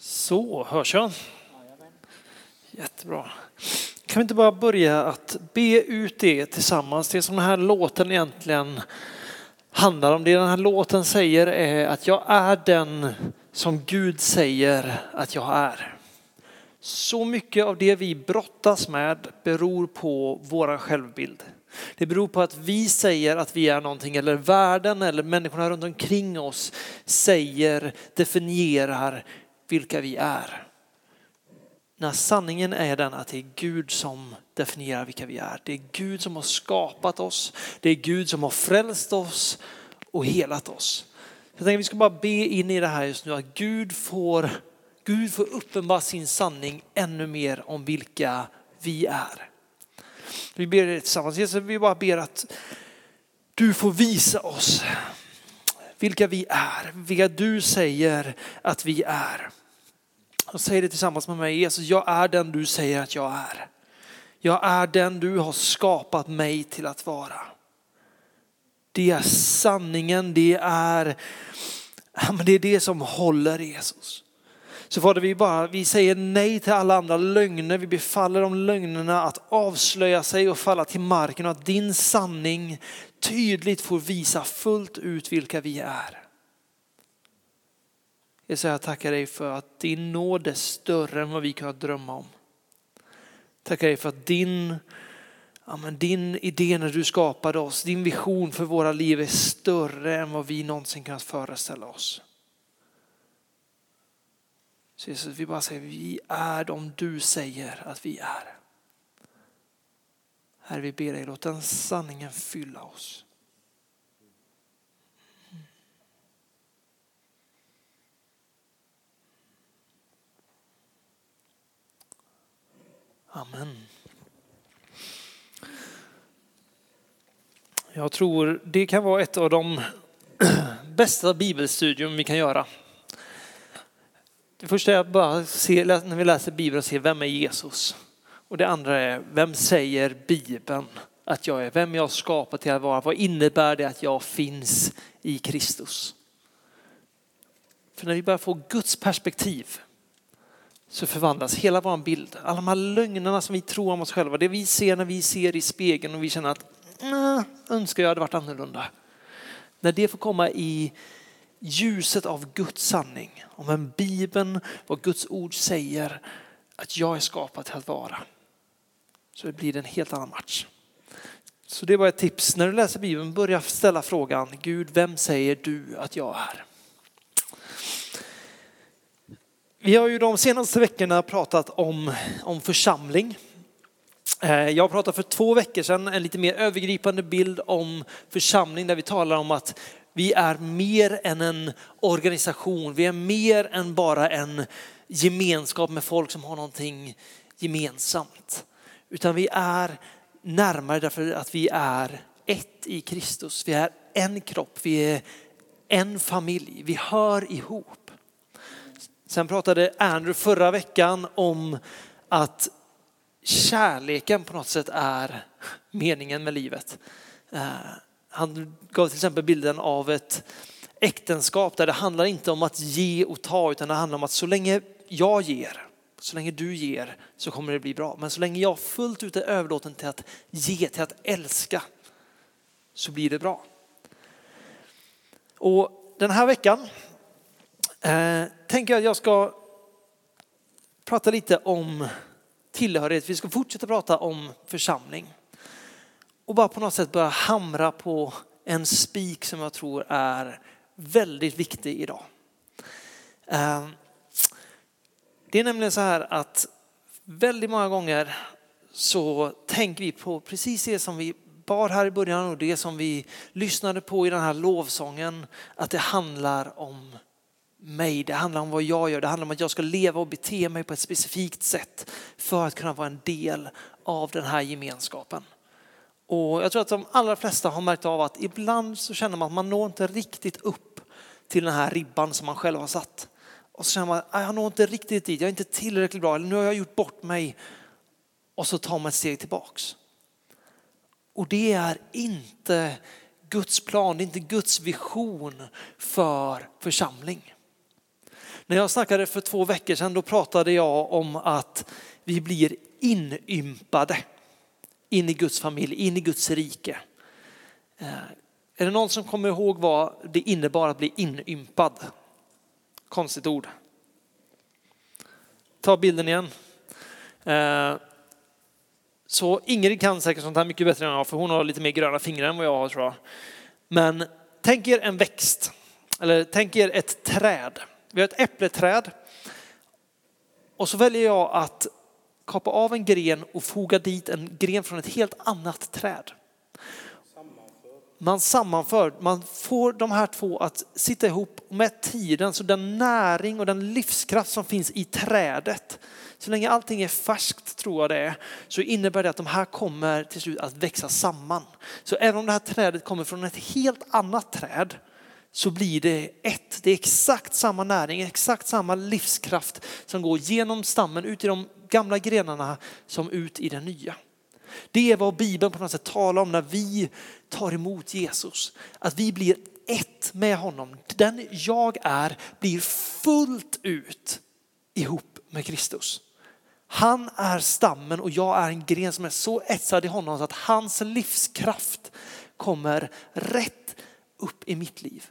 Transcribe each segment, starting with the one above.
Så, hörs jag? Jättebra. Kan vi inte bara börja att be ut det tillsammans? Det som den här låten egentligen handlar om. Det den här låten säger är att jag är den som Gud säger att jag är. Så mycket av det vi brottas med beror på vår självbild. Det beror på att vi säger att vi är någonting eller världen eller människorna runt omkring oss säger, definierar vilka vi är. När sanningen är den att det är Gud som definierar vilka vi är. Det är Gud som har skapat oss. Det är Gud som har frälst oss och helat oss. Jag tänker att vi ska bara be in i det här just nu att Gud får, Gud får uppenbara sin sanning ännu mer om vilka vi är. Vi ber det tillsammans. Jesus, vi bara ber att du får visa oss vilka vi är, vilka du säger att vi är. Och säg det tillsammans med mig, Jesus, jag är den du säger att jag är. Jag är den du har skapat mig till att vara. Det är sanningen, det är, det är det som håller Jesus. Så Fader, vi, bara, vi säger nej till alla andra lögner. Vi befaller de lögnerna att avslöja sig och falla till marken och att din sanning tydligt får visa fullt ut vilka vi är. Jesus, jag tackar dig för att din nåd är större än vad vi kunnat drömma om. Tackar dig för att din, ja men din idé när du skapade oss, din vision för våra liv är större än vad vi någonsin kunnat föreställa oss. Så Jesus, vi bara säger vi är de du säger att vi är. Herre, vi ber dig, låt den sanningen fylla oss. Amen. Jag tror det kan vara ett av de bästa bibelstudium vi kan göra. Det första är att bara se, när vi läser Bibeln, se vem är Jesus? Och det andra är, vem säger Bibeln att jag är? Vem jag har skapat till att vara? Vad innebär det att jag finns i Kristus? För när vi börjar få Guds perspektiv så förvandlas hela vår bild. Alla de här lögnerna som vi tror om oss själva, det vi ser när vi ser i spegeln och vi känner att önskar jag hade varit annorlunda. När det får komma i ljuset av Guds sanning, om vem Bibeln, vad Guds ord säger att jag är skapad till att vara. Så det blir en helt annan match. Så det var ett tips. När du läser Bibeln, börja ställa frågan, Gud, vem säger du att jag är? Vi har ju de senaste veckorna pratat om, om församling. Eh, jag pratade för två veckor sedan en lite mer övergripande bild om församling där vi talar om att vi är mer än en organisation. Vi är mer än bara en gemenskap med folk som har någonting gemensamt. Utan vi är närmare därför att vi är ett i Kristus. Vi är en kropp, vi är en familj, vi hör ihop. Sen pratade Andrew förra veckan om att kärleken på något sätt är meningen med livet. Eh, han gav till exempel bilden av ett äktenskap där det handlar inte om att ge och ta utan det handlar om att så länge jag ger, så länge du ger så kommer det bli bra. Men så länge jag fullt ut är överlåten till att ge, till att älska så blir det bra. Och den här veckan eh, tänker jag att jag ska prata lite om tillhörighet. Vi ska fortsätta prata om församling och bara på något sätt börja hamra på en spik som jag tror är väldigt viktig idag. Eh, det är nämligen så här att väldigt många gånger så tänker vi på precis det som vi bar här i början och det som vi lyssnade på i den här lovsången. Att det handlar om mig, det handlar om vad jag gör, det handlar om att jag ska leva och bete mig på ett specifikt sätt för att kunna vara en del av den här gemenskapen. Och jag tror att de allra flesta har märkt av att ibland så känner man att man når inte riktigt upp till den här ribban som man själv har satt. Och så känner man att jag når inte riktigt dit, jag är inte tillräckligt bra, eller nu har jag gjort bort mig. Och så tar man ett steg tillbaks. Och det är inte Guds plan, det är inte Guds vision för församling. När jag snackade för två veckor sedan då pratade jag om att vi blir inympade in i Guds familj, in i Guds rike. Eh, är det någon som kommer ihåg vad det innebar att bli inympad? Konstigt ord. Ta bilden igen. Eh, så Ingrid kan säkert sånt här mycket bättre än jag, för hon har lite mer gröna fingrar än vad jag har tror jag. Men tänk er en växt, eller tänk er ett träd. Vi har ett äppleträd. Och så väljer jag att kapa av en gren och foga dit en gren från ett helt annat träd. Man sammanför, man får de här två att sitta ihop med tiden så den näring och den livskraft som finns i trädet så länge allting är färskt tror jag det är, så innebär det att de här kommer till slut att växa samman. Så även om det här trädet kommer från ett helt annat träd så blir det ett. Det är exakt samma näring, exakt samma livskraft som går genom stammen ut i de gamla grenarna som ut i den nya. Det är vad Bibeln på något sätt talar om när vi tar emot Jesus. Att vi blir ett med honom. Den jag är blir fullt ut ihop med Kristus. Han är stammen och jag är en gren som är så etsad i honom så att hans livskraft kommer rätt upp i mitt liv.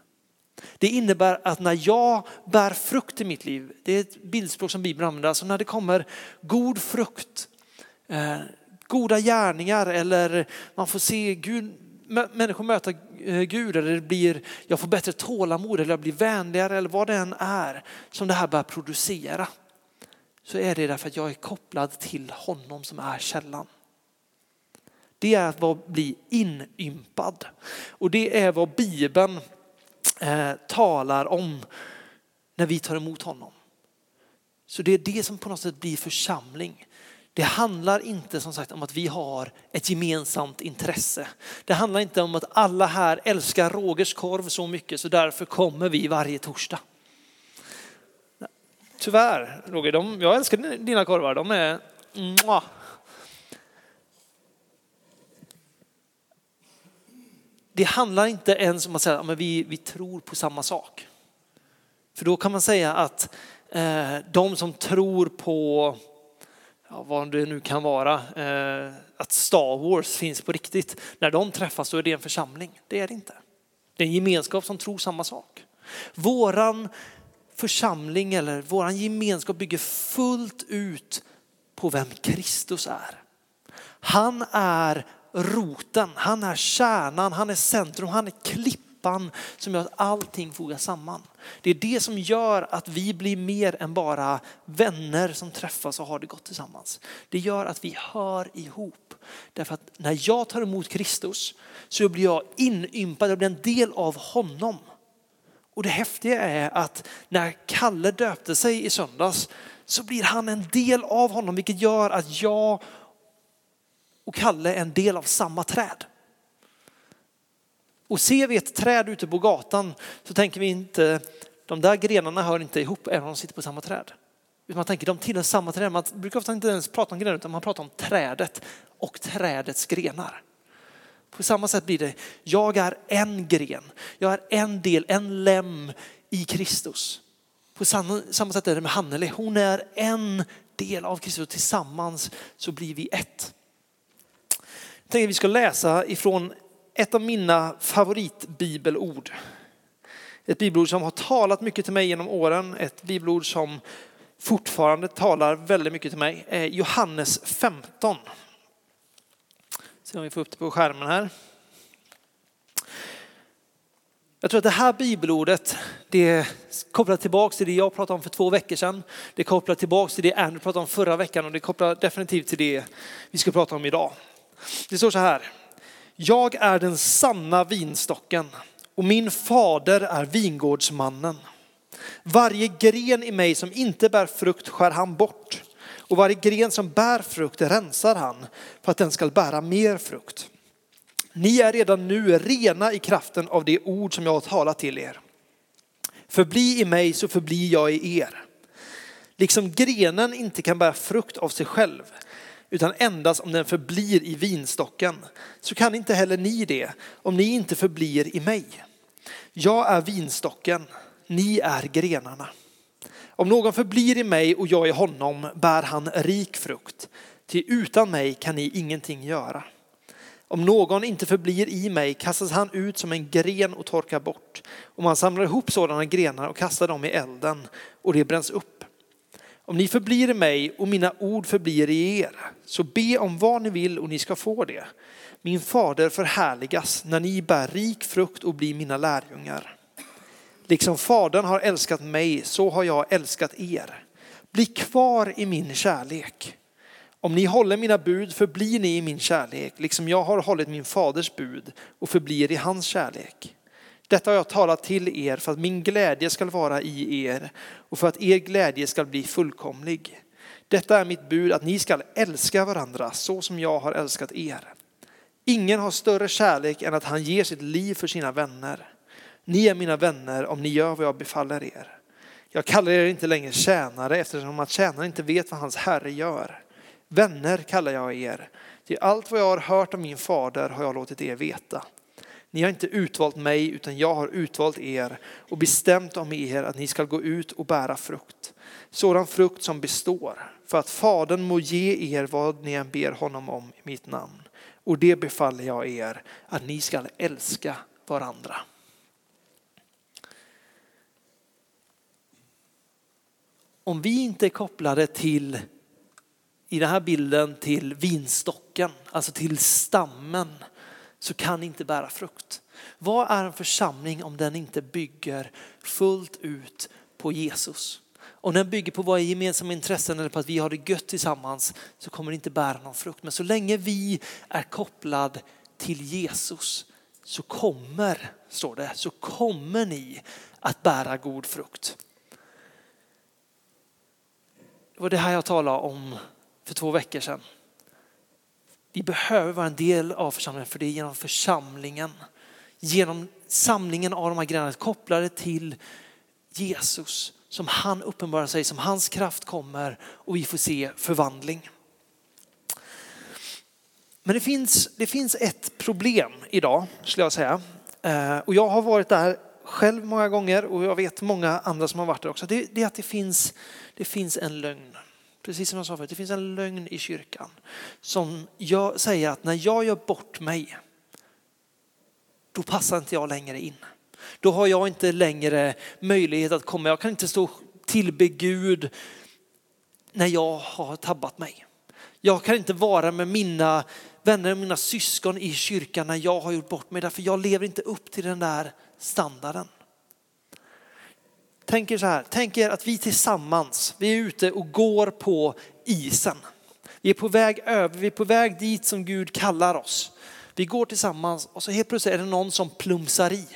Det innebär att när jag bär frukt i mitt liv, det är ett bildspråk som Bibeln använder, alltså när det kommer god frukt, eh, goda gärningar eller man får se Gud, människor möta eh, Gud eller det blir, jag får bättre tålamod eller jag blir vänligare eller vad det än är som det här börjar producera så är det därför att jag är kopplad till honom som är källan. Det är att bli inympad. Och det är vad Bibeln eh, talar om när vi tar emot honom. Så det är det som på något sätt blir församling. Det handlar inte som sagt om att vi har ett gemensamt intresse. Det handlar inte om att alla här älskar Rogers korv så mycket så därför kommer vi varje torsdag. Tyvärr Roger, de, jag älskar dina korvar. De är... Det handlar inte ens om att säga att vi, vi tror på samma sak. För då kan man säga att eh, de som tror på ja, vad det nu kan vara, eh, att Star Wars finns på riktigt. När de träffas så är det en församling. Det är det inte. Det är en gemenskap som tror samma sak. Våran församling eller våran gemenskap bygger fullt ut på vem Kristus är. Han är roten, han är kärnan, han är centrum, han är klippan som gör att allting fogas samman. Det är det som gör att vi blir mer än bara vänner som träffas och har det gott tillsammans. Det gör att vi hör ihop. Därför att när jag tar emot Kristus så blir jag inympad, jag blir en del av honom. Och det häftiga är att när Kalle döpte sig i söndags så blir han en del av honom vilket gör att jag och Kalle är en del av samma träd. Och ser vi ett träd ute på gatan så tänker vi inte, de där grenarna hör inte ihop även om de sitter på samma träd. Man tänker de tillhör samma träd. Man brukar ofta inte ens prata om grenar utan man pratar om trädet och trädets grenar. På samma sätt blir det, jag är en gren, jag är en del, en lem i Kristus. På samma, samma sätt är det med Hanneli, hon är en del av Kristus. Tillsammans så blir vi ett. Jag tänkte att vi ska läsa ifrån ett av mina favoritbibelord. Ett bibelord som har talat mycket till mig genom åren, ett bibelord som fortfarande talar väldigt mycket till mig. Johannes 15. Se om vi får upp det på skärmen här. Jag tror att det här bibelordet, det kopplar tillbaka till det jag pratade om för två veckor sedan. Det kopplar tillbaka till det Andrew pratade om förra veckan och det kopplar definitivt till det vi ska prata om idag. Det står så här. Jag är den sanna vinstocken och min fader är vingårdsmannen. Varje gren i mig som inte bär frukt skär han bort och varje gren som bär frukt rensar han för att den ska bära mer frukt. Ni är redan nu rena i kraften av det ord som jag har talat till er. Förbli i mig så förblir jag i er. Liksom grenen inte kan bära frukt av sig själv utan endast om den förblir i vinstocken så kan inte heller ni det om ni inte förblir i mig. Jag är vinstocken, ni är grenarna. Om någon förblir i mig och jag i honom bär han rik frukt. Ty utan mig kan ni ingenting göra. Om någon inte förblir i mig kastas han ut som en gren och torkar bort. Och man samlar ihop sådana grenar och kastar dem i elden och det bränns upp. Om ni förblir i mig och mina ord förblir i er, så be om vad ni vill och ni ska få det. Min fader förhärligas när ni bär rik frukt och blir mina lärjungar. Liksom fadern har älskat mig, så har jag älskat er. Bli kvar i min kärlek. Om ni håller mina bud förblir ni i min kärlek, liksom jag har hållit min faders bud och förblir i hans kärlek. Detta har jag talat till er för att min glädje skall vara i er och för att er glädje skall bli fullkomlig. Detta är mitt bud att ni skall älska varandra så som jag har älskat er. Ingen har större kärlek än att han ger sitt liv för sina vänner. Ni är mina vänner om ni gör vad jag befaller er. Jag kallar er inte längre tjänare eftersom att tjänaren inte vet vad hans herre gör. Vänner kallar jag er, ty allt vad jag har hört av min fader har jag låtit er veta. Ni har inte utvalt mig utan jag har utvalt er och bestämt om er att ni ska gå ut och bära frukt. Sådan frukt som består, för att Fadern må ge er vad ni än ber honom om i mitt namn. Och det befaller jag er, att ni ska älska varandra. Om vi inte är kopplade till, i den här bilden, till vinstocken, alltså till stammen, så kan inte bära frukt. Vad är en församling om den inte bygger fullt ut på Jesus? Om den bygger på våra gemensamma intressen eller på att vi har det gött tillsammans så kommer det inte bära någon frukt. Men så länge vi är kopplad till Jesus så kommer, står det, så kommer ni att bära god frukt. Det var det här jag talade om för två veckor sedan. Vi behöver vara en del av församlingen för det är genom församlingen, genom samlingen av de här grejerna kopplade till Jesus som han uppenbarar sig, som hans kraft kommer och vi får se förvandling. Men det finns, det finns ett problem idag skulle jag säga. Eh, och jag har varit där själv många gånger och jag vet många andra som har varit där också. Det, det är att det finns, det finns en lögn. Precis som jag sa förut, det finns en lögn i kyrkan som jag säger att när jag gör bort mig, då passar inte jag längre in. Då har jag inte längre möjlighet att komma. Jag kan inte stå tillbe Gud när jag har tabbat mig. Jag kan inte vara med mina vänner och mina syskon i kyrkan när jag har gjort bort mig. Därför jag lever inte upp till den där standarden. Tänk er så här, tänk er att vi tillsammans, vi är ute och går på isen. Vi är på väg över, vi är på väg dit som Gud kallar oss. Vi går tillsammans och så helt plötsligt är det någon som plumsar i.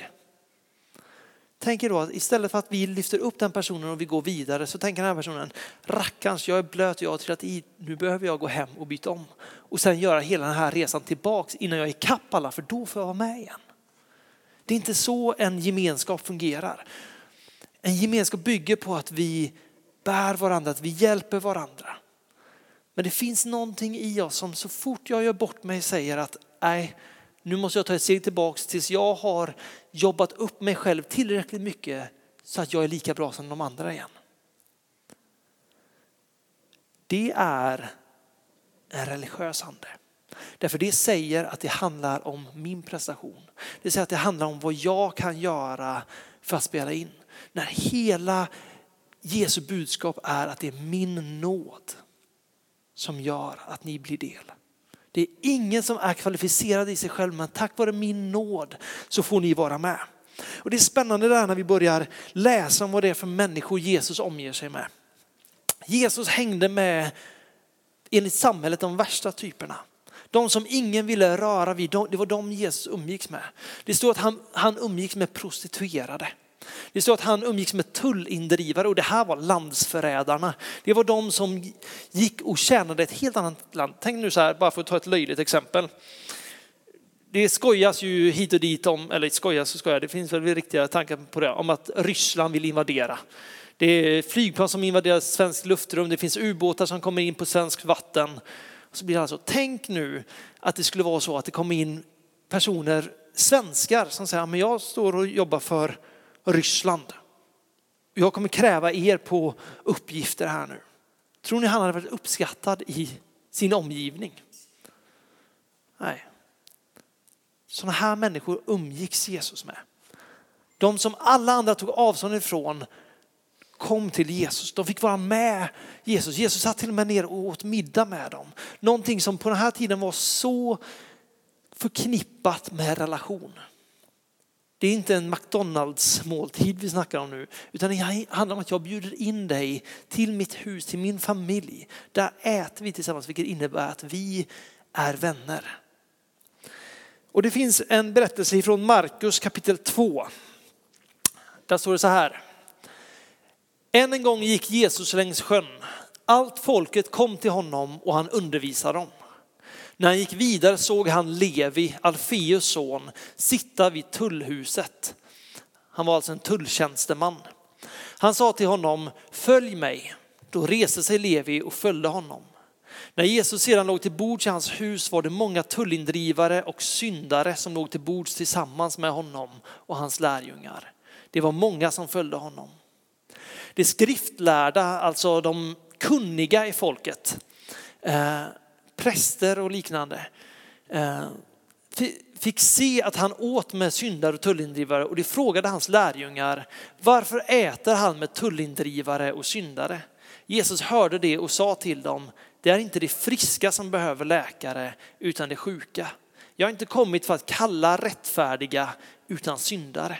Tänk er då att istället för att vi lyfter upp den personen och vi går vidare så tänker den här personen, rackarns jag är blöt, jag har trillat i, nu behöver jag gå hem och byta om. Och sen göra hela den här resan tillbaks innan jag är kapp alla för då får jag vara med igen. Det är inte så en gemenskap fungerar. En gemenskap bygger på att vi bär varandra, att vi hjälper varandra. Men det finns någonting i oss som så fort jag gör bort mig säger att nej, nu måste jag ta ett steg tillbaks tills jag har jobbat upp mig själv tillräckligt mycket så att jag är lika bra som de andra igen. Det är en religiös ande. Därför det säger att det handlar om min prestation. Det säger att det handlar om vad jag kan göra för att spela in. När hela Jesu budskap är att det är min nåd som gör att ni blir del. Det är ingen som är kvalificerad i sig själv, men tack vare min nåd så får ni vara med. Och det är spännande där när vi börjar läsa om vad det är för människor Jesus omger sig med. Jesus hängde med, enligt samhället, de värsta typerna. De som ingen ville röra vid, det var de Jesus umgicks med. Det står att han, han umgicks med prostituerade. Det står att han umgicks med tullindrivare och det här var landsförrädarna. Det var de som gick och tjänade ett helt annat land. Tänk nu så här, bara för att ta ett löjligt exempel. Det skojas ju hit och dit om, eller skojas och skojas, det finns väl riktiga tankar på det, om att Ryssland vill invadera. Det är flygplan som invaderar svenskt luftrum, det finns ubåtar som kommer in på svenskt vatten. Så blir det alltså, tänk nu att det skulle vara så att det kommer in personer, svenskar, som säger, men jag står och jobbar för Ryssland. Jag kommer kräva er på uppgifter här nu. Tror ni han hade varit uppskattad i sin omgivning? Nej. Sådana här människor umgicks Jesus med. De som alla andra tog avstånd ifrån kom till Jesus. De fick vara med Jesus. Jesus satt till och med ner och åt middag med dem. Någonting som på den här tiden var så förknippat med relation. Det är inte en McDonalds måltid vi snackar om nu, utan det handlar om att jag bjuder in dig till mitt hus, till min familj. Där äter vi tillsammans, vilket innebär att vi är vänner. Och det finns en berättelse från Markus kapitel 2. Där står det så här. Än en gång gick Jesus längs sjön. Allt folket kom till honom och han undervisade dem. När han gick vidare såg han Levi, Alfeus son, sitta vid tullhuset. Han var alltså en tulltjänsteman. Han sa till honom, följ mig. Då reste sig Levi och följde honom. När Jesus sedan låg till bords i hans hus var det många tullindrivare och syndare som låg till bords tillsammans med honom och hans lärjungar. Det var många som följde honom. De skriftlärda, alltså de kunniga i folket, eh, präster och liknande, eh, fick se att han åt med syndare och tullindrivare och de frågade hans lärjungar, varför äter han med tullindrivare och syndare? Jesus hörde det och sa till dem, det är inte de friska som behöver läkare utan de sjuka. Jag har inte kommit för att kalla rättfärdiga utan syndare.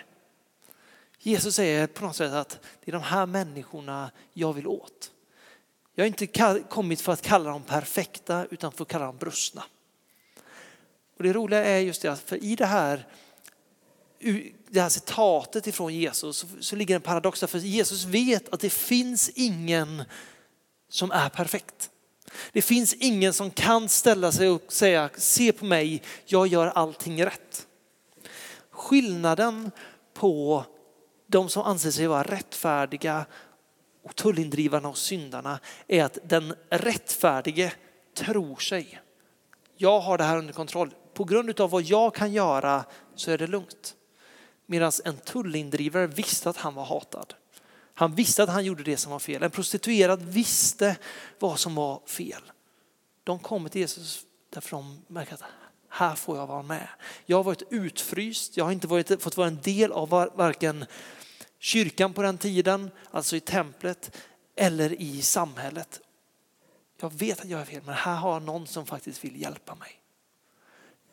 Jesus säger på något sätt att det är de här människorna jag vill åt. Jag har inte kommit för att kalla dem perfekta utan för att kalla dem brustna. Och det roliga är just det att för i det här, det här citatet ifrån Jesus så, ligger en paradox där för Jesus vet att det finns ingen som är perfekt. Det finns ingen som kan ställa sig och säga se på mig, jag gör allting rätt. Skillnaden på de som anser sig vara rättfärdiga och tullindrivarna och syndarna är att den rättfärdige tror sig. Jag har det här under kontroll. På grund av vad jag kan göra så är det lugnt. Medan en tullindrivare visste att han var hatad. Han visste att han gjorde det som var fel. En prostituerad visste vad som var fel. De kommer till Jesus därför de märker att här får jag vara med. Jag har varit utfryst, jag har inte varit, fått vara en del av varken kyrkan på den tiden, alltså i templet eller i samhället. Jag vet att jag är fel, men här har jag någon som faktiskt vill hjälpa mig.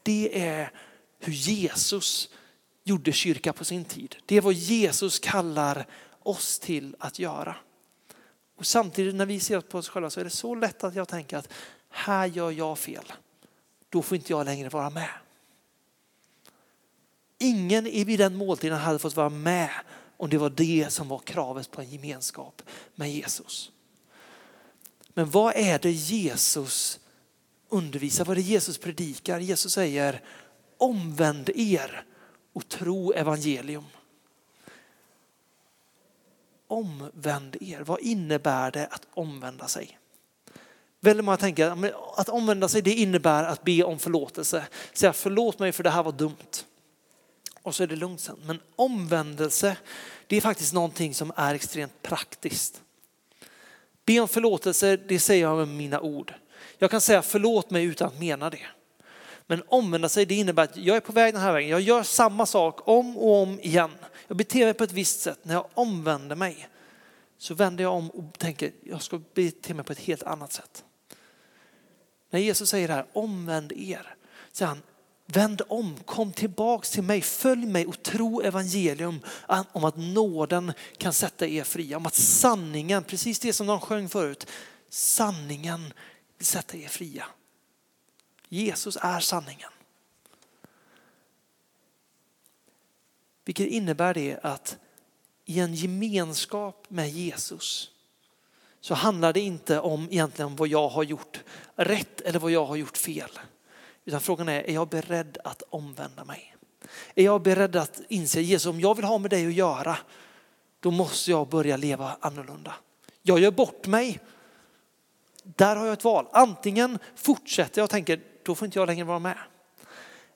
Det är hur Jesus gjorde kyrka på sin tid. Det är vad Jesus kallar oss till att göra. Och samtidigt när vi ser på oss själva så är det så lätt att jag tänker att här gör jag fel. Då får inte jag längre vara med. Ingen vid den måltiden hade fått vara med om det var det som var kravet på en gemenskap med Jesus. Men vad är det Jesus undervisar? Vad är det Jesus predikar? Jesus säger omvänd er och tro evangelium. Omvänd er, vad innebär det att omvända sig? Väldigt många tänker att omvända sig det innebär att be om förlåtelse. Säga förlåt mig för det här var dumt och så är det lugnt sen. Men omvändelse, det är faktiskt någonting som är extremt praktiskt. Be om förlåtelse, det säger jag med mina ord. Jag kan säga förlåt mig utan att mena det. Men omvända sig, det innebär att jag är på väg den här vägen. Jag gör samma sak om och om igen. Jag beter mig på ett visst sätt. När jag omvänder mig så vänder jag om och tänker jag ska bete mig på ett helt annat sätt. När Jesus säger det här, omvänd er, säger han Vänd om, kom tillbaks till mig, följ mig och tro evangelium om att nåden kan sätta er fria. Om att sanningen, precis det som de sjöng förut, sanningen vill sätta er fria. Jesus är sanningen. Vilket innebär det att i en gemenskap med Jesus så handlar det inte om egentligen vad jag har gjort rätt eller vad jag har gjort fel. Utan frågan är, är jag beredd att omvända mig? Är jag beredd att inse, Jesus om jag vill ha med dig att göra, då måste jag börja leva annorlunda. Jag gör bort mig. Där har jag ett val. Antingen fortsätter jag och tänker, då får inte jag längre vara med.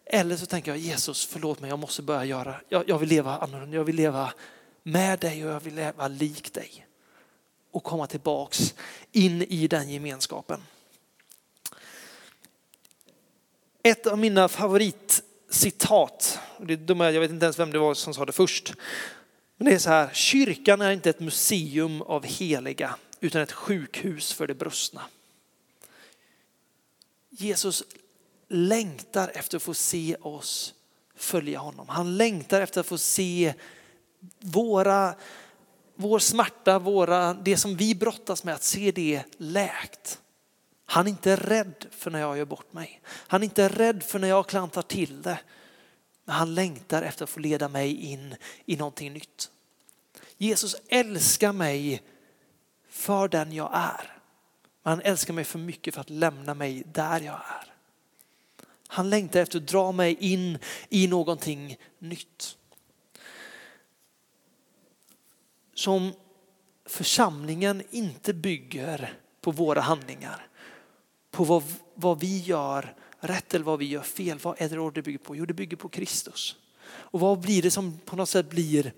Eller så tänker jag, Jesus förlåt mig, jag måste börja göra, jag, jag vill leva annorlunda, jag vill leva med dig och jag vill leva lik dig. Och komma tillbaks in i den gemenskapen. Ett av mina favoritcitat, det är dumma, jag vet inte ens vem det var som sa det först. Men det är så här, kyrkan är inte ett museum av heliga utan ett sjukhus för det brustna. Jesus längtar efter att få se oss följa honom. Han längtar efter att få se våra, vår smärta, våra, det som vi brottas med, att se det läkt. Han är inte rädd för när jag gör bort mig. Han är inte rädd för när jag klantar till det. Men han längtar efter att få leda mig in i någonting nytt. Jesus älskar mig för den jag är. Men han älskar mig för mycket för att lämna mig där jag är. Han längtar efter att dra mig in i någonting nytt. Som församlingen inte bygger på våra handlingar, på vad, vad vi gör rätt eller vad vi gör fel. Vad är det då det bygger på? Jo, det bygger på Kristus. Och vad blir det som på något sätt blir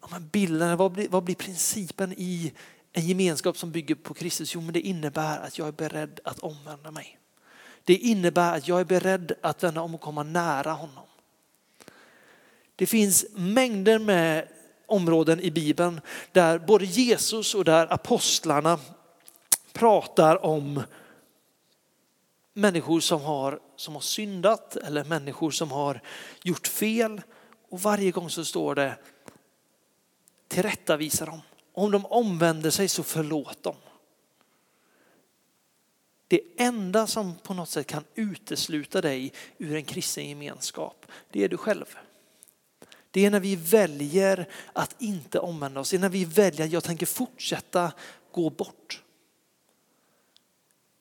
ja, bilden, vad blir, vad blir principen i en gemenskap som bygger på Kristus? Jo, men det innebär att jag är beredd att omvända mig. Det innebär att jag är beredd att vända om och komma nära honom. Det finns mängder med områden i Bibeln där både Jesus och där apostlarna pratar om människor som har, som har syndat eller människor som har gjort fel. Och varje gång så står det tillrättavisa dem. Om de omvänder sig så förlåt dem. Det enda som på något sätt kan utesluta dig ur en kristen gemenskap, det är du själv. Det är när vi väljer att inte omvända oss, det är när vi väljer att jag tänker fortsätta gå bort.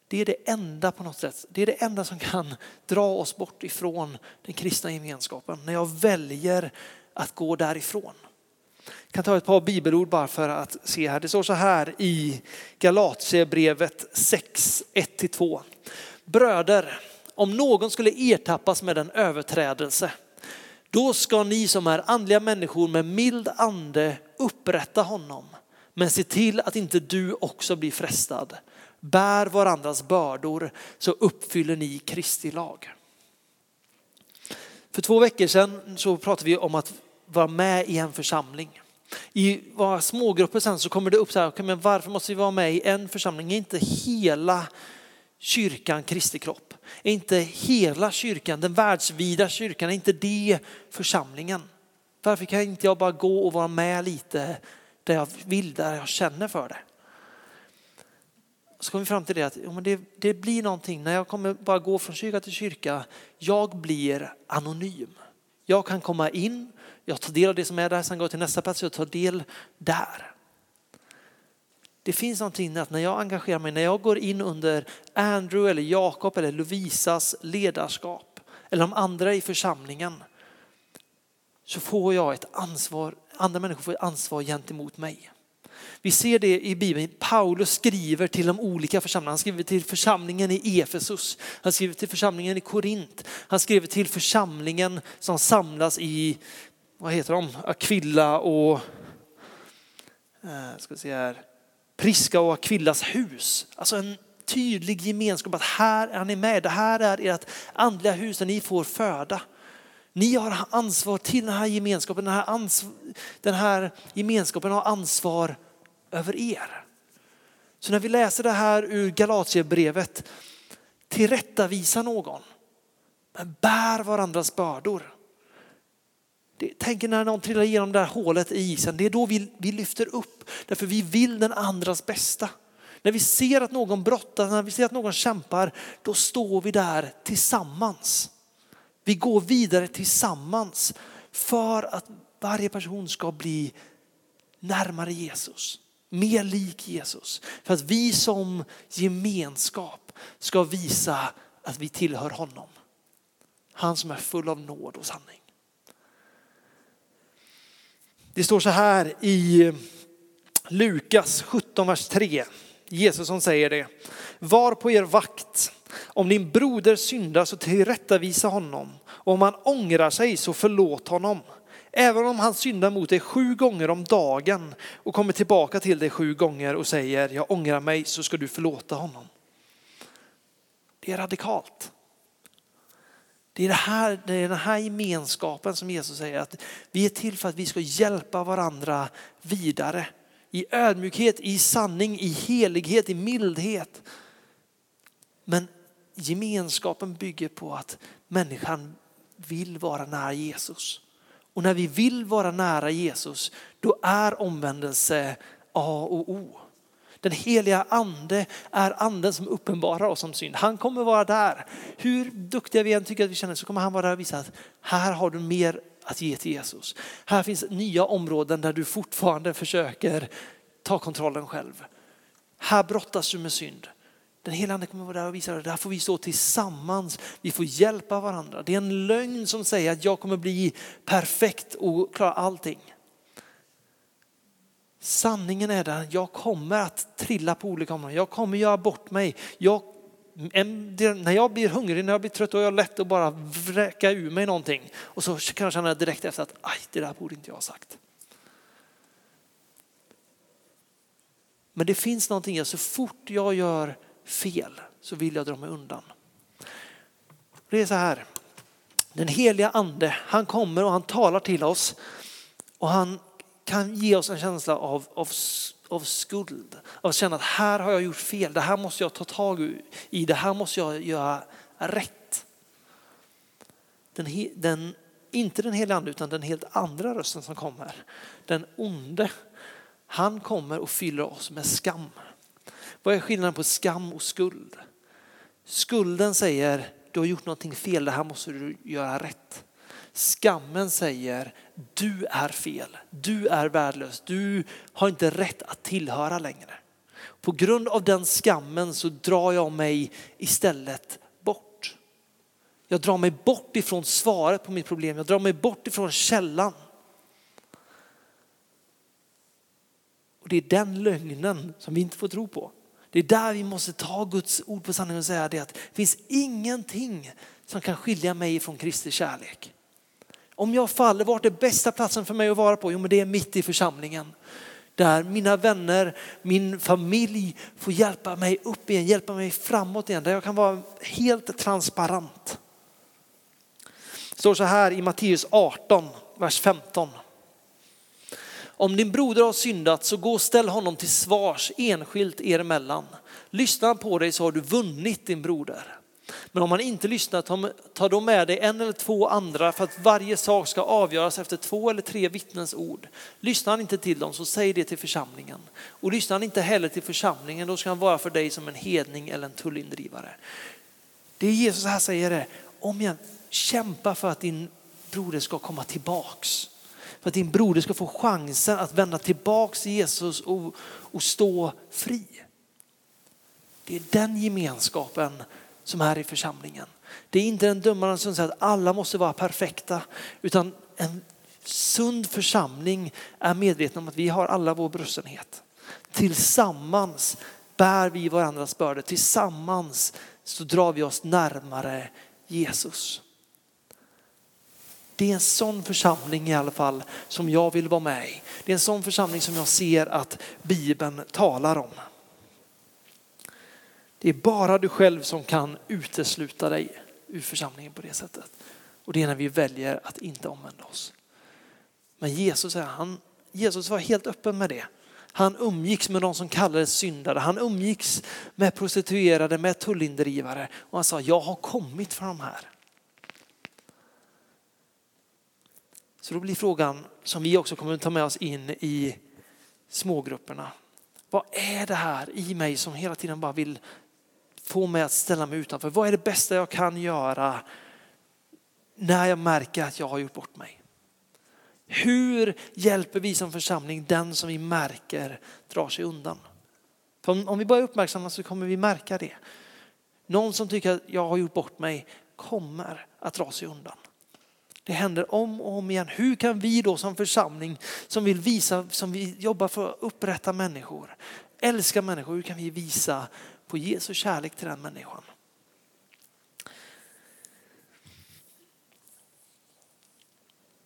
Det är det enda på något sätt, det är det enda som kan dra oss bort ifrån den kristna gemenskapen. När jag väljer att gå därifrån. Jag kan ta ett par bibelord bara för att se här. Det står så här i Galaterbrevet 6, 1-2. Bröder, om någon skulle ertappas med en överträdelse, då ska ni som är andliga människor med mild ande upprätta honom. Men se till att inte du också blir frestad. Bär varandras bördor så uppfyller ni Kristi lag. För två veckor sedan så pratade vi om att vara med i en församling. I våra smågrupper sen så kommer det upp så här, okay, men varför måste vi vara med i en församling? Är inte hela kyrkan Kristi kropp? Är inte hela kyrkan, den världsvida kyrkan, är inte det församlingen? Varför kan inte jag bara gå och vara med lite där jag vill, där jag känner för det? Så kom vi fram till det att ja, men det, det blir någonting när jag kommer bara gå från kyrka till kyrka. Jag blir anonym. Jag kan komma in, jag tar del av det som är där, sen går jag till nästa plats och jag tar del där. Det finns någonting att när jag engagerar mig, när jag går in under Andrew eller Jakob eller Lovisas ledarskap eller de andra i församlingen så får jag ett ansvar, andra människor får ett ansvar gentemot mig. Vi ser det i Bibeln. Paulus skriver till de olika församlingarna. Han skriver till församlingen i Efesus. Han skriver till församlingen i Korint. Han skriver till församlingen som samlas i, vad heter de, Aquilla och eh, ska se här, Priska och Aquillas hus. Alltså en tydlig gemenskap att här är ni med. Det här är ert andliga hus där ni får föda. Ni har ansvar till den här gemenskapen. Den här, den här gemenskapen har ansvar över er. Så när vi läser det här ur Galatierbrevet, tillrättavisa någon, men bär varandras bördor. Tänk när någon trillar igenom det här hålet i isen, det är då vi, vi lyfter upp, därför vi vill den andras bästa. När vi ser att någon brottas, när vi ser att någon kämpar, då står vi där tillsammans. Vi går vidare tillsammans för att varje person ska bli närmare Jesus mer lik Jesus. För att vi som gemenskap ska visa att vi tillhör honom. Han som är full av nåd och sanning. Det står så här i Lukas 17, vers 3. Jesus som säger det. Var på er vakt. Om din broder syndar så tillrättavisa honom. Och om han ångrar sig så förlåt honom. Även om han syndar mot dig sju gånger om dagen och kommer tillbaka till dig sju gånger och säger jag ångrar mig så ska du förlåta honom. Det är radikalt. Det är, det, här, det är den här gemenskapen som Jesus säger att vi är till för att vi ska hjälpa varandra vidare. I ödmjukhet, i sanning, i helighet, i mildhet. Men gemenskapen bygger på att människan vill vara nära Jesus. Och när vi vill vara nära Jesus, då är omvändelse A och O. Den heliga ande är anden som uppenbarar oss som synd. Han kommer vara där. Hur duktiga vi än tycker att vi känner så kommer han vara där och visa att här har du mer att ge till Jesus. Här finns nya områden där du fortfarande försöker ta kontrollen själv. Här brottas du med synd. Den heliga ande kommer vara där och visa det. Där får vi stå tillsammans. Vi får hjälpa varandra. Det är en lögn som säger att jag kommer bli perfekt och klara allting. Sanningen är den att jag kommer att trilla på olika områden. Jag kommer göra bort mig. Jag, när jag blir hungrig, när jag blir trött, då är jag lätt att bara vräka ur mig någonting. Och så kan jag känna direkt efter att aj, det där borde inte jag ha sagt. Men det finns någonting, så fort jag gör fel så vill jag dra mig undan. Det är så här, den heliga ande, han kommer och han talar till oss och han kan ge oss en känsla av, av, av skuld. Av att känna att här har jag gjort fel, det här måste jag ta tag i, det här måste jag göra rätt. Den, den, inte den heliga ande utan den helt andra rösten som kommer. Den onde, han kommer och fyller oss med skam. Vad är skillnaden på skam och skuld? Skulden säger du har gjort någonting fel, det här måste du göra rätt. Skammen säger du är fel, du är värdelös, du har inte rätt att tillhöra längre. På grund av den skammen så drar jag mig istället bort. Jag drar mig bort ifrån svaret på mitt problem, jag drar mig bort ifrån källan. Och det är den lögnen som vi inte får tro på. Det är där vi måste ta Guds ord på sanning och säga det att det finns ingenting som kan skilja mig från Kristi kärlek. Om jag faller, vart är bästa platsen för mig att vara på? Jo men det är mitt i församlingen. Där mina vänner, min familj får hjälpa mig upp igen, hjälpa mig framåt igen. Där jag kan vara helt transparent. Det står så här i Matteus 18, vers 15. Om din broder har syndat så gå och ställ honom till svars enskilt er emellan. Lyssnar han på dig så har du vunnit din broder. Men om han inte lyssnar, ta då med dig en eller två andra för att varje sak ska avgöras efter två eller tre vittnens ord. Lyssnar han inte till dem så säg det till församlingen. Och lyssnar han inte heller till församlingen då ska han vara för dig som en hedning eller en tullindrivare. Det Jesus här säger är, om igen, kämpa för att din broder ska komma tillbaks. För att din broder ska få chansen att vända tillbaks till Jesus och, och stå fri. Det är den gemenskapen som är i församlingen. Det är inte den dömaren som säger att alla måste vara perfekta utan en sund församling är medveten om att vi har alla vår bröstenhet. Tillsammans bär vi varandras bördor. Tillsammans så drar vi oss närmare Jesus. Det är en sån församling i alla fall som jag vill vara med i. Det är en sån församling som jag ser att Bibeln talar om. Det är bara du själv som kan utesluta dig ur församlingen på det sättet. Och det är när vi väljer att inte omvända oss. Men Jesus, han, Jesus var helt öppen med det. Han umgicks med de som kallades syndare. Han umgicks med prostituerade, med tullindrivare. Och han sa, jag har kommit för de här. Så då blir frågan, som vi också kommer att ta med oss in i smågrupperna. Vad är det här i mig som hela tiden bara vill få mig att ställa mig utanför. Vad är det bästa jag kan göra när jag märker att jag har gjort bort mig? Hur hjälper vi som församling den som vi märker drar sig undan? För om vi bara är uppmärksamma så kommer vi märka det. Någon som tycker att jag har gjort bort mig kommer att dra sig undan. Det händer om och om igen. Hur kan vi då som församling som vill visa, som vi jobbar för att upprätta människor, älska människor, hur kan vi visa på Jesu kärlek till den människan.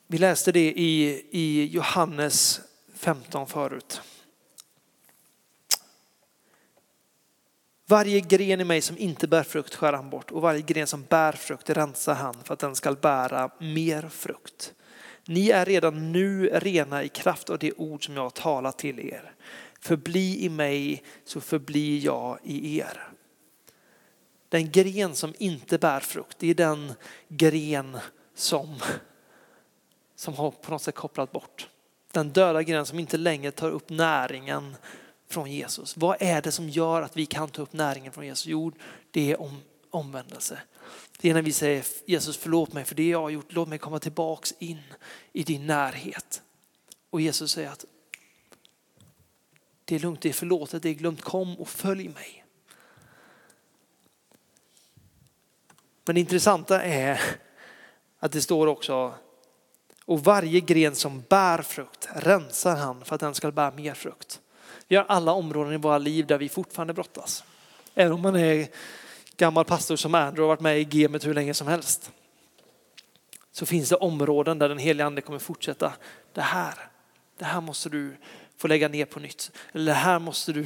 Vi läste det i, i Johannes 15 förut. Varje gren i mig som inte bär frukt skär han bort och varje gren som bär frukt rensar han för att den ska bära mer frukt. Ni är redan nu rena i kraft av det ord som jag har talat till er. Förbli i mig så förblir jag i er. Den gren som inte bär frukt, det är den gren som, som har på något sätt kopplat bort. Den döda gren som inte längre tar upp näringen från Jesus. Vad är det som gör att vi kan ta upp näringen från Jesus? jord? det är om, omvändelse. Det är när vi säger Jesus förlåt mig för det jag har gjort, låt mig komma tillbaks in i din närhet. Och Jesus säger att det är lugnt, det är förlåtet, det är glömt, kom och följ mig. Men det intressanta är att det står också och varje gren som bär frukt rensar han för att den ska bära mer frukt. Vi har alla områden i våra liv där vi fortfarande brottas. Även om man är gammal pastor som Andrew och varit med i gamet hur länge som helst. Så finns det områden där den heliga ande kommer fortsätta. Det här, det här måste du få lägga ner på nytt. Eller det här måste du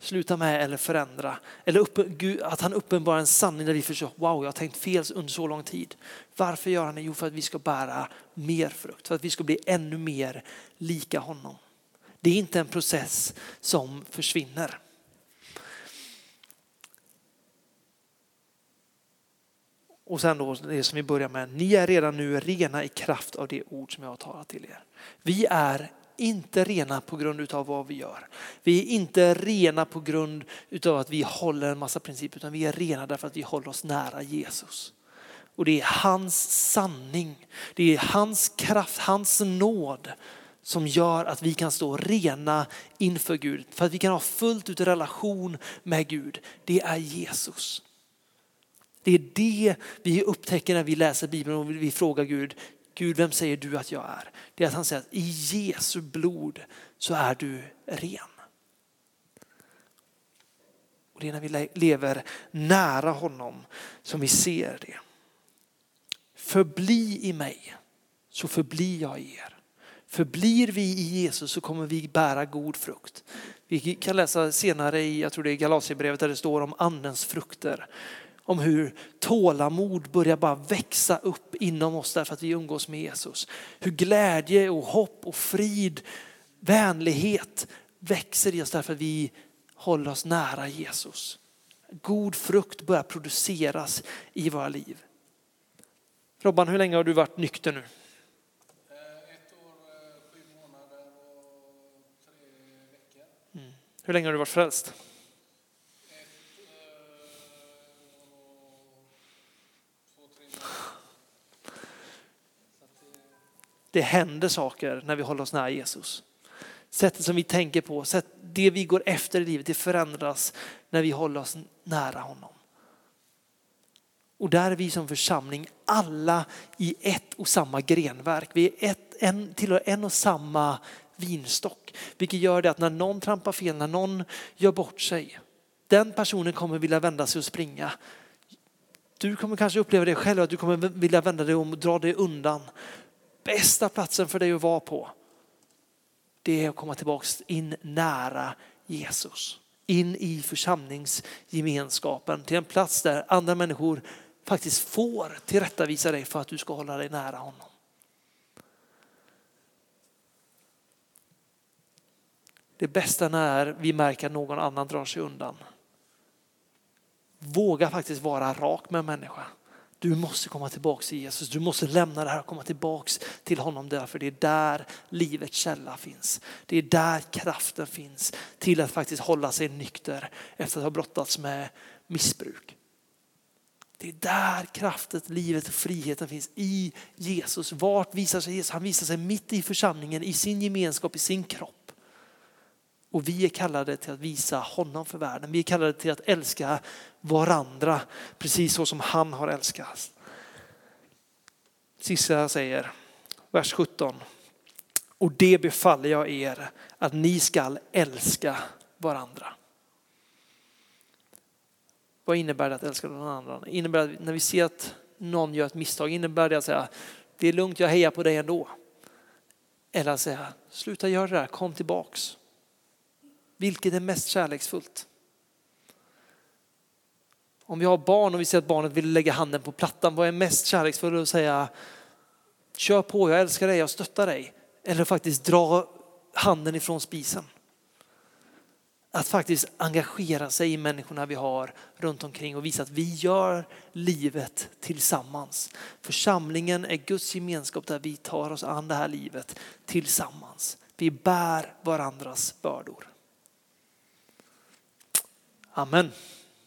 sluta med eller förändra. Eller upp, Gud, att han uppenbarar en sanning där vi förstår, wow jag har tänkt fel under så lång tid. Varför gör han det? Jo för att vi ska bära mer frukt, för att vi ska bli ännu mer lika honom. Det är inte en process som försvinner. Och sen då det som vi börjar med, ni är redan nu rena i kraft av det ord som jag har talat till er. Vi är inte rena på grund av vad vi gör. Vi är inte rena på grund av att vi håller en massa principer utan vi är rena därför att vi håller oss nära Jesus. Och det är hans sanning, det är hans kraft, hans nåd som gör att vi kan stå rena inför Gud. För att vi kan ha fullt ut relation med Gud. Det är Jesus. Det är det vi upptäcker när vi läser Bibeln och vi frågar Gud, Gud vem säger du att jag är? Det är att han säger att i Jesu blod så är du ren. Och det är när vi lever nära honom som vi ser det. Förbli i mig så förblir jag i er. Förblir vi i Jesus så kommer vi bära god frukt. Vi kan läsa senare i, jag tror det är Galaterbrevet där det står om andens frukter. Om hur tålamod börjar bara växa upp inom oss därför att vi umgås med Jesus. Hur glädje och hopp och frid, vänlighet växer i oss därför att vi håller oss nära Jesus. God frukt börjar produceras i våra liv. Robban, hur länge har du varit nykter nu? Hur länge har du varit frälst? Det händer saker när vi håller oss nära Jesus. Sättet som vi tänker på, sätt, det vi går efter i livet, det förändras när vi håller oss nära honom. Och där är vi som församling alla i ett och samma grenverk. Vi är ett, en, tillhör en och samma vinstock. Vilket gör det att när någon trampar fel, när någon gör bort sig, den personen kommer vilja vända sig och springa. Du kommer kanske uppleva det själv, att du kommer vilja vända dig om och dra dig undan. Bästa platsen för dig att vara på, det är att komma tillbaks in nära Jesus. In i församlingsgemenskapen, till en plats där andra människor faktiskt får tillrättavisa dig för att du ska hålla dig nära honom. Det bästa när vi märker att någon annan drar sig undan. Våga faktiskt vara rak med en människa. Du måste komma tillbaks till Jesus. Du måste lämna det här och komma tillbaks till honom därför det är där livets källa finns. Det är där kraften finns till att faktiskt hålla sig nykter efter att ha brottats med missbruk. Det är där kraften, livet och friheten finns i Jesus. Vart visar sig Jesus? Han visar sig mitt i församlingen, i sin gemenskap, i sin kropp. Och vi är kallade till att visa honom för världen. Vi är kallade till att älska varandra precis så som han har älskat. Sista säger, vers 17. Och det befaller jag er att ni skall älska varandra. Vad innebär det att älska någon annan? Innebär det att när vi ser att någon gör ett misstag, innebär det att säga det är lugnt, jag hejar på dig ändå. Eller att säga, sluta göra det där, kom tillbaks. Vilket är mest kärleksfullt? Om vi har barn och vi ser att barnet vill lägga handen på plattan, vad är mest kärleksfullt att säga kör på, jag älskar dig, jag stöttar dig. Eller faktiskt dra handen ifrån spisen. Att faktiskt engagera sig i människorna vi har runt omkring och visa att vi gör livet tillsammans. Församlingen är Guds gemenskap där vi tar oss an det här livet tillsammans. Vi bär varandras bördor. Amen.